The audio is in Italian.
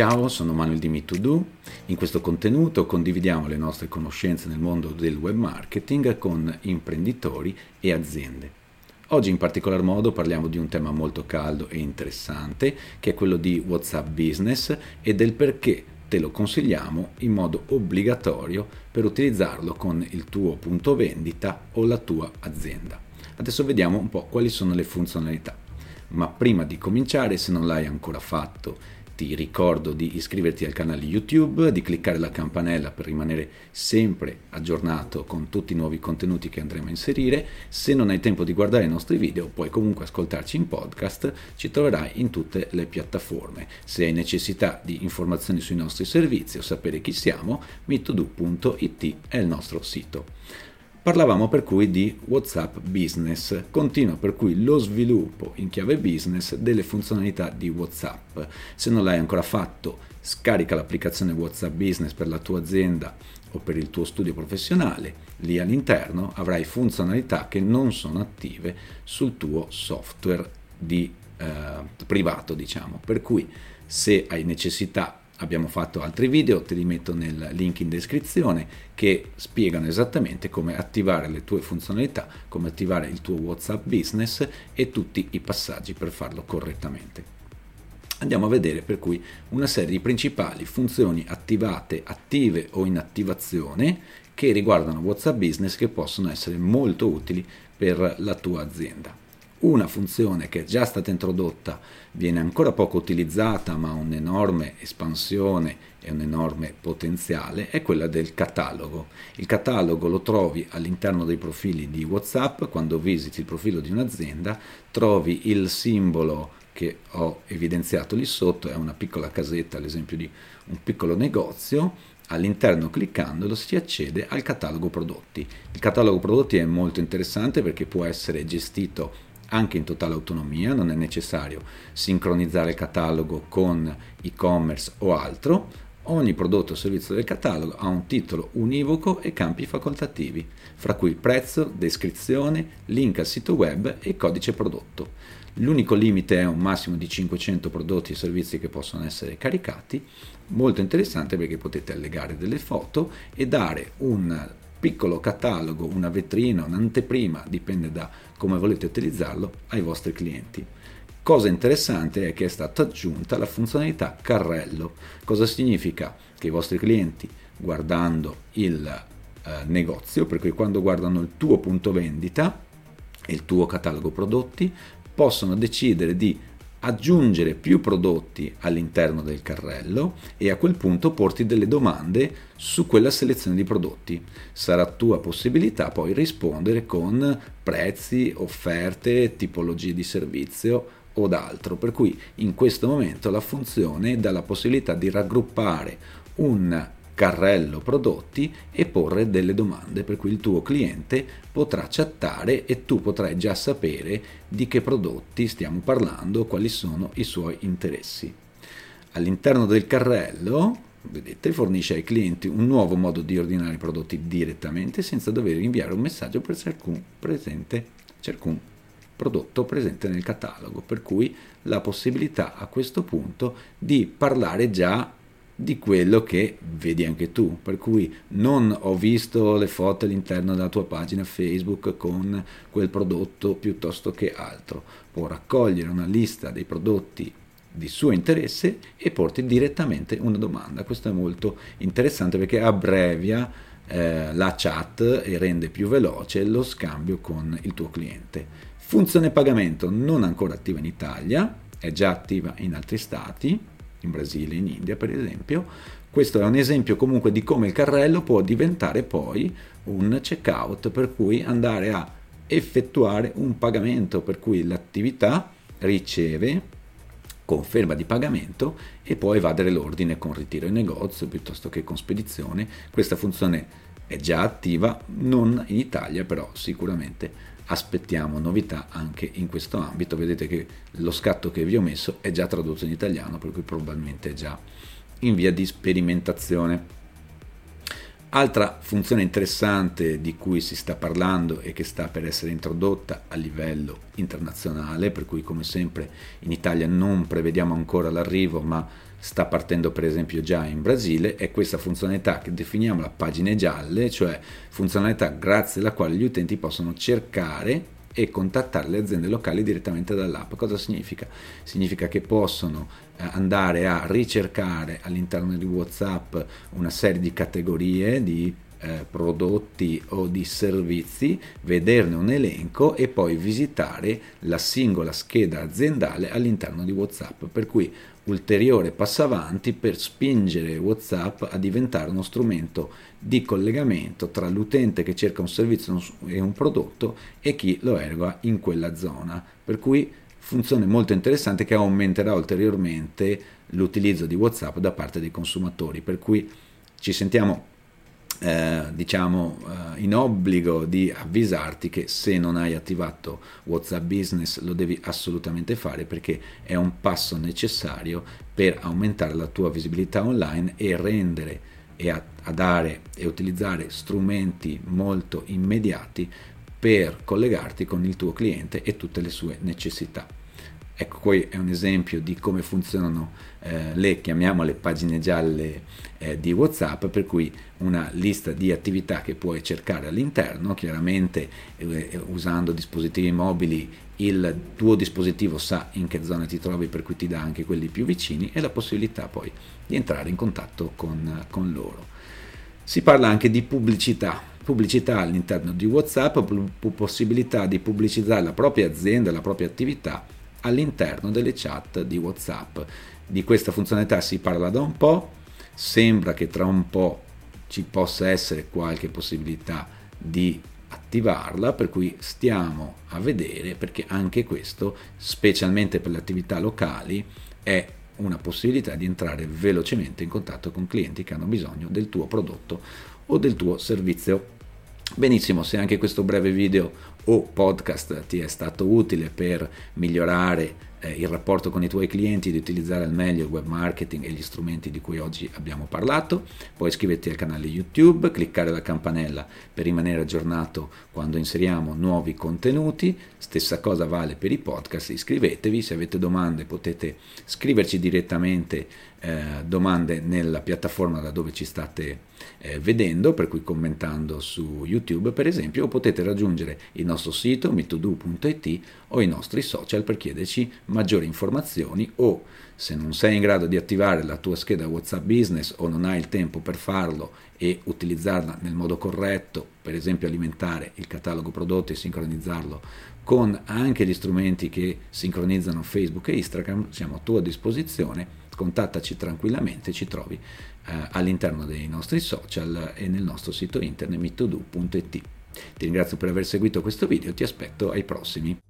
Ciao, sono Manuel di Me2Do. In questo contenuto condividiamo le nostre conoscenze nel mondo del web marketing con imprenditori e aziende. Oggi in particolar modo parliamo di un tema molto caldo e interessante che è quello di WhatsApp Business e del perché te lo consigliamo in modo obbligatorio per utilizzarlo con il tuo punto vendita o la tua azienda. Adesso vediamo un po' quali sono le funzionalità. Ma prima di cominciare, se non l'hai ancora fatto, ti ricordo di iscriverti al canale YouTube, di cliccare la campanella per rimanere sempre aggiornato con tutti i nuovi contenuti che andremo a inserire. Se non hai tempo di guardare i nostri video, puoi comunque ascoltarci in podcast, ci troverai in tutte le piattaforme. Se hai necessità di informazioni sui nostri servizi o sapere chi siamo, mitodo.it è il nostro sito. Parlavamo per cui di WhatsApp Business, continua per cui lo sviluppo in chiave business delle funzionalità di WhatsApp. Se non l'hai ancora fatto, scarica l'applicazione WhatsApp Business per la tua azienda o per il tuo studio professionale. Lì all'interno avrai funzionalità che non sono attive sul tuo software di, eh, privato, diciamo. Per cui se hai necessità abbiamo fatto altri video, te li metto nel link in descrizione, che spiegano esattamente come attivare le tue funzionalità, come attivare il tuo WhatsApp business e tutti i passaggi per farlo correttamente. Andiamo a vedere per cui una serie di principali funzioni attivate, attive o in attivazione che riguardano WhatsApp Business che possono essere molto utili per la tua azienda una funzione che è già stata introdotta, viene ancora poco utilizzata ma ha un'enorme espansione e un enorme potenziale, è quella del catalogo. Il catalogo lo trovi all'interno dei profili di WhatsApp, quando visiti il profilo di un'azienda, trovi il simbolo che ho evidenziato lì sotto, è una piccola casetta, ad esempio di un piccolo negozio, all'interno cliccandolo si accede al catalogo prodotti. Il catalogo prodotti è molto interessante perché può essere gestito anche in totale autonomia, non è necessario sincronizzare il catalogo con e-commerce o altro, ogni prodotto o servizio del catalogo ha un titolo univoco e campi facoltativi, fra cui prezzo, descrizione, link al sito web e codice prodotto. L'unico limite è un massimo di 500 prodotti e servizi che possono essere caricati, molto interessante perché potete allegare delle foto e dare un piccolo catalogo, una vetrina, un'anteprima, dipende da come volete utilizzarlo, ai vostri clienti. Cosa interessante è che è stata aggiunta la funzionalità carrello. Cosa significa? Che i vostri clienti, guardando il eh, negozio, per cui quando guardano il tuo punto vendita il tuo catalogo prodotti, possono decidere di aggiungere più prodotti all'interno del carrello e a quel punto porti delle domande su quella selezione di prodotti. Sarà tua possibilità poi rispondere con prezzi, offerte, tipologie di servizio o d'altro, per cui in questo momento la funzione dà la possibilità di raggruppare un carrello prodotti e porre delle domande per cui il tuo cliente potrà chattare e tu potrai già sapere di che prodotti stiamo parlando, quali sono i suoi interessi. All'interno del carrello, vedete, fornisce ai clienti un nuovo modo di ordinare i prodotti direttamente senza dover inviare un messaggio per ciascun, presente, ciascun prodotto presente nel catalogo, per cui la possibilità a questo punto di parlare già di quello che vedi anche tu, per cui non ho visto le foto all'interno della tua pagina Facebook con quel prodotto piuttosto che altro, può raccogliere una lista dei prodotti di suo interesse e porti direttamente una domanda. Questo è molto interessante perché abbrevia eh, la chat e rende più veloce lo scambio con il tuo cliente. Funzione pagamento non ancora attiva in Italia, è già attiva in altri stati, in Brasile, in India per esempio. Questo è un esempio comunque di come il carrello può diventare poi un checkout per cui andare a effettuare un pagamento per cui l'attività riceve conferma di pagamento e può evadere l'ordine con ritiro in negozio piuttosto che con spedizione. Questa funzione è già attiva, non in Italia, però sicuramente aspettiamo novità anche in questo ambito. Vedete che lo scatto che vi ho messo è già tradotto in italiano, per cui probabilmente è già in via di sperimentazione. Altra funzione interessante di cui si sta parlando e che sta per essere introdotta a livello internazionale, per cui come sempre in Italia non prevediamo ancora l'arrivo, ma sta partendo per esempio già in Brasile, è questa funzionalità che definiamo la pagine gialle, cioè funzionalità grazie alla quale gli utenti possono cercare e contattare le aziende locali direttamente dall'app. Cosa significa? Significa che possono eh, andare a ricercare all'interno di WhatsApp una serie di categorie di eh, prodotti o di servizi, vederne un elenco e poi visitare la singola scheda aziendale all'interno di WhatsApp. Per cui ulteriore passo avanti per spingere WhatsApp a diventare uno strumento di collegamento tra l'utente che cerca un servizio e un prodotto e chi lo eroga in quella zona. Per cui funzione molto interessante che aumenterà ulteriormente l'utilizzo di WhatsApp da parte dei consumatori. Per cui ci sentiamo eh, diciamo eh, in obbligo di avvisarti che se non hai attivato WhatsApp Business lo devi assolutamente fare perché è un passo necessario per aumentare la tua visibilità online e rendere e a, a dare e utilizzare strumenti molto immediati per collegarti con il tuo cliente e tutte le sue necessità. Ecco, qui è un esempio di come funzionano eh, le, chiamiamole, pagine gialle eh, di WhatsApp, per cui una lista di attività che puoi cercare all'interno, chiaramente eh, usando dispositivi mobili il tuo dispositivo sa in che zona ti trovi, per cui ti dà anche quelli più vicini e la possibilità poi di entrare in contatto con, con loro. Si parla anche di pubblicità, pubblicità all'interno di WhatsApp, possibilità di pubblicizzare la propria azienda, la propria attività all'interno delle chat di WhatsApp. Di questa funzionalità si parla da un po', sembra che tra un po' ci possa essere qualche possibilità di attivarla, per cui stiamo a vedere perché anche questo, specialmente per le attività locali, è una possibilità di entrare velocemente in contatto con clienti che hanno bisogno del tuo prodotto o del tuo servizio. Benissimo, se anche questo breve video o podcast ti è stato utile per migliorare eh, il rapporto con i tuoi clienti, di utilizzare al meglio il web marketing e gli strumenti di cui oggi abbiamo parlato, puoi iscriverti al canale YouTube, cliccare la campanella per rimanere aggiornato quando inseriamo nuovi contenuti, stessa cosa vale per i podcast, iscrivetevi, se avete domande potete scriverci direttamente eh, domande nella piattaforma da dove ci state eh, vedendo, per cui commentando su YouTube per esempio, o potete raggiungere il nostro sito mitodo.it o i nostri social per chiederci maggiori informazioni o se non sei in grado di attivare la tua scheda WhatsApp Business o non hai il tempo per farlo e utilizzarla nel modo corretto, per esempio alimentare il catalogo prodotti e sincronizzarlo con anche gli strumenti che sincronizzano Facebook e Instagram, siamo a tua disposizione contattaci tranquillamente, ci trovi eh, all'interno dei nostri social e nel nostro sito internet mitodo.it. Ti ringrazio per aver seguito questo video, ti aspetto ai prossimi.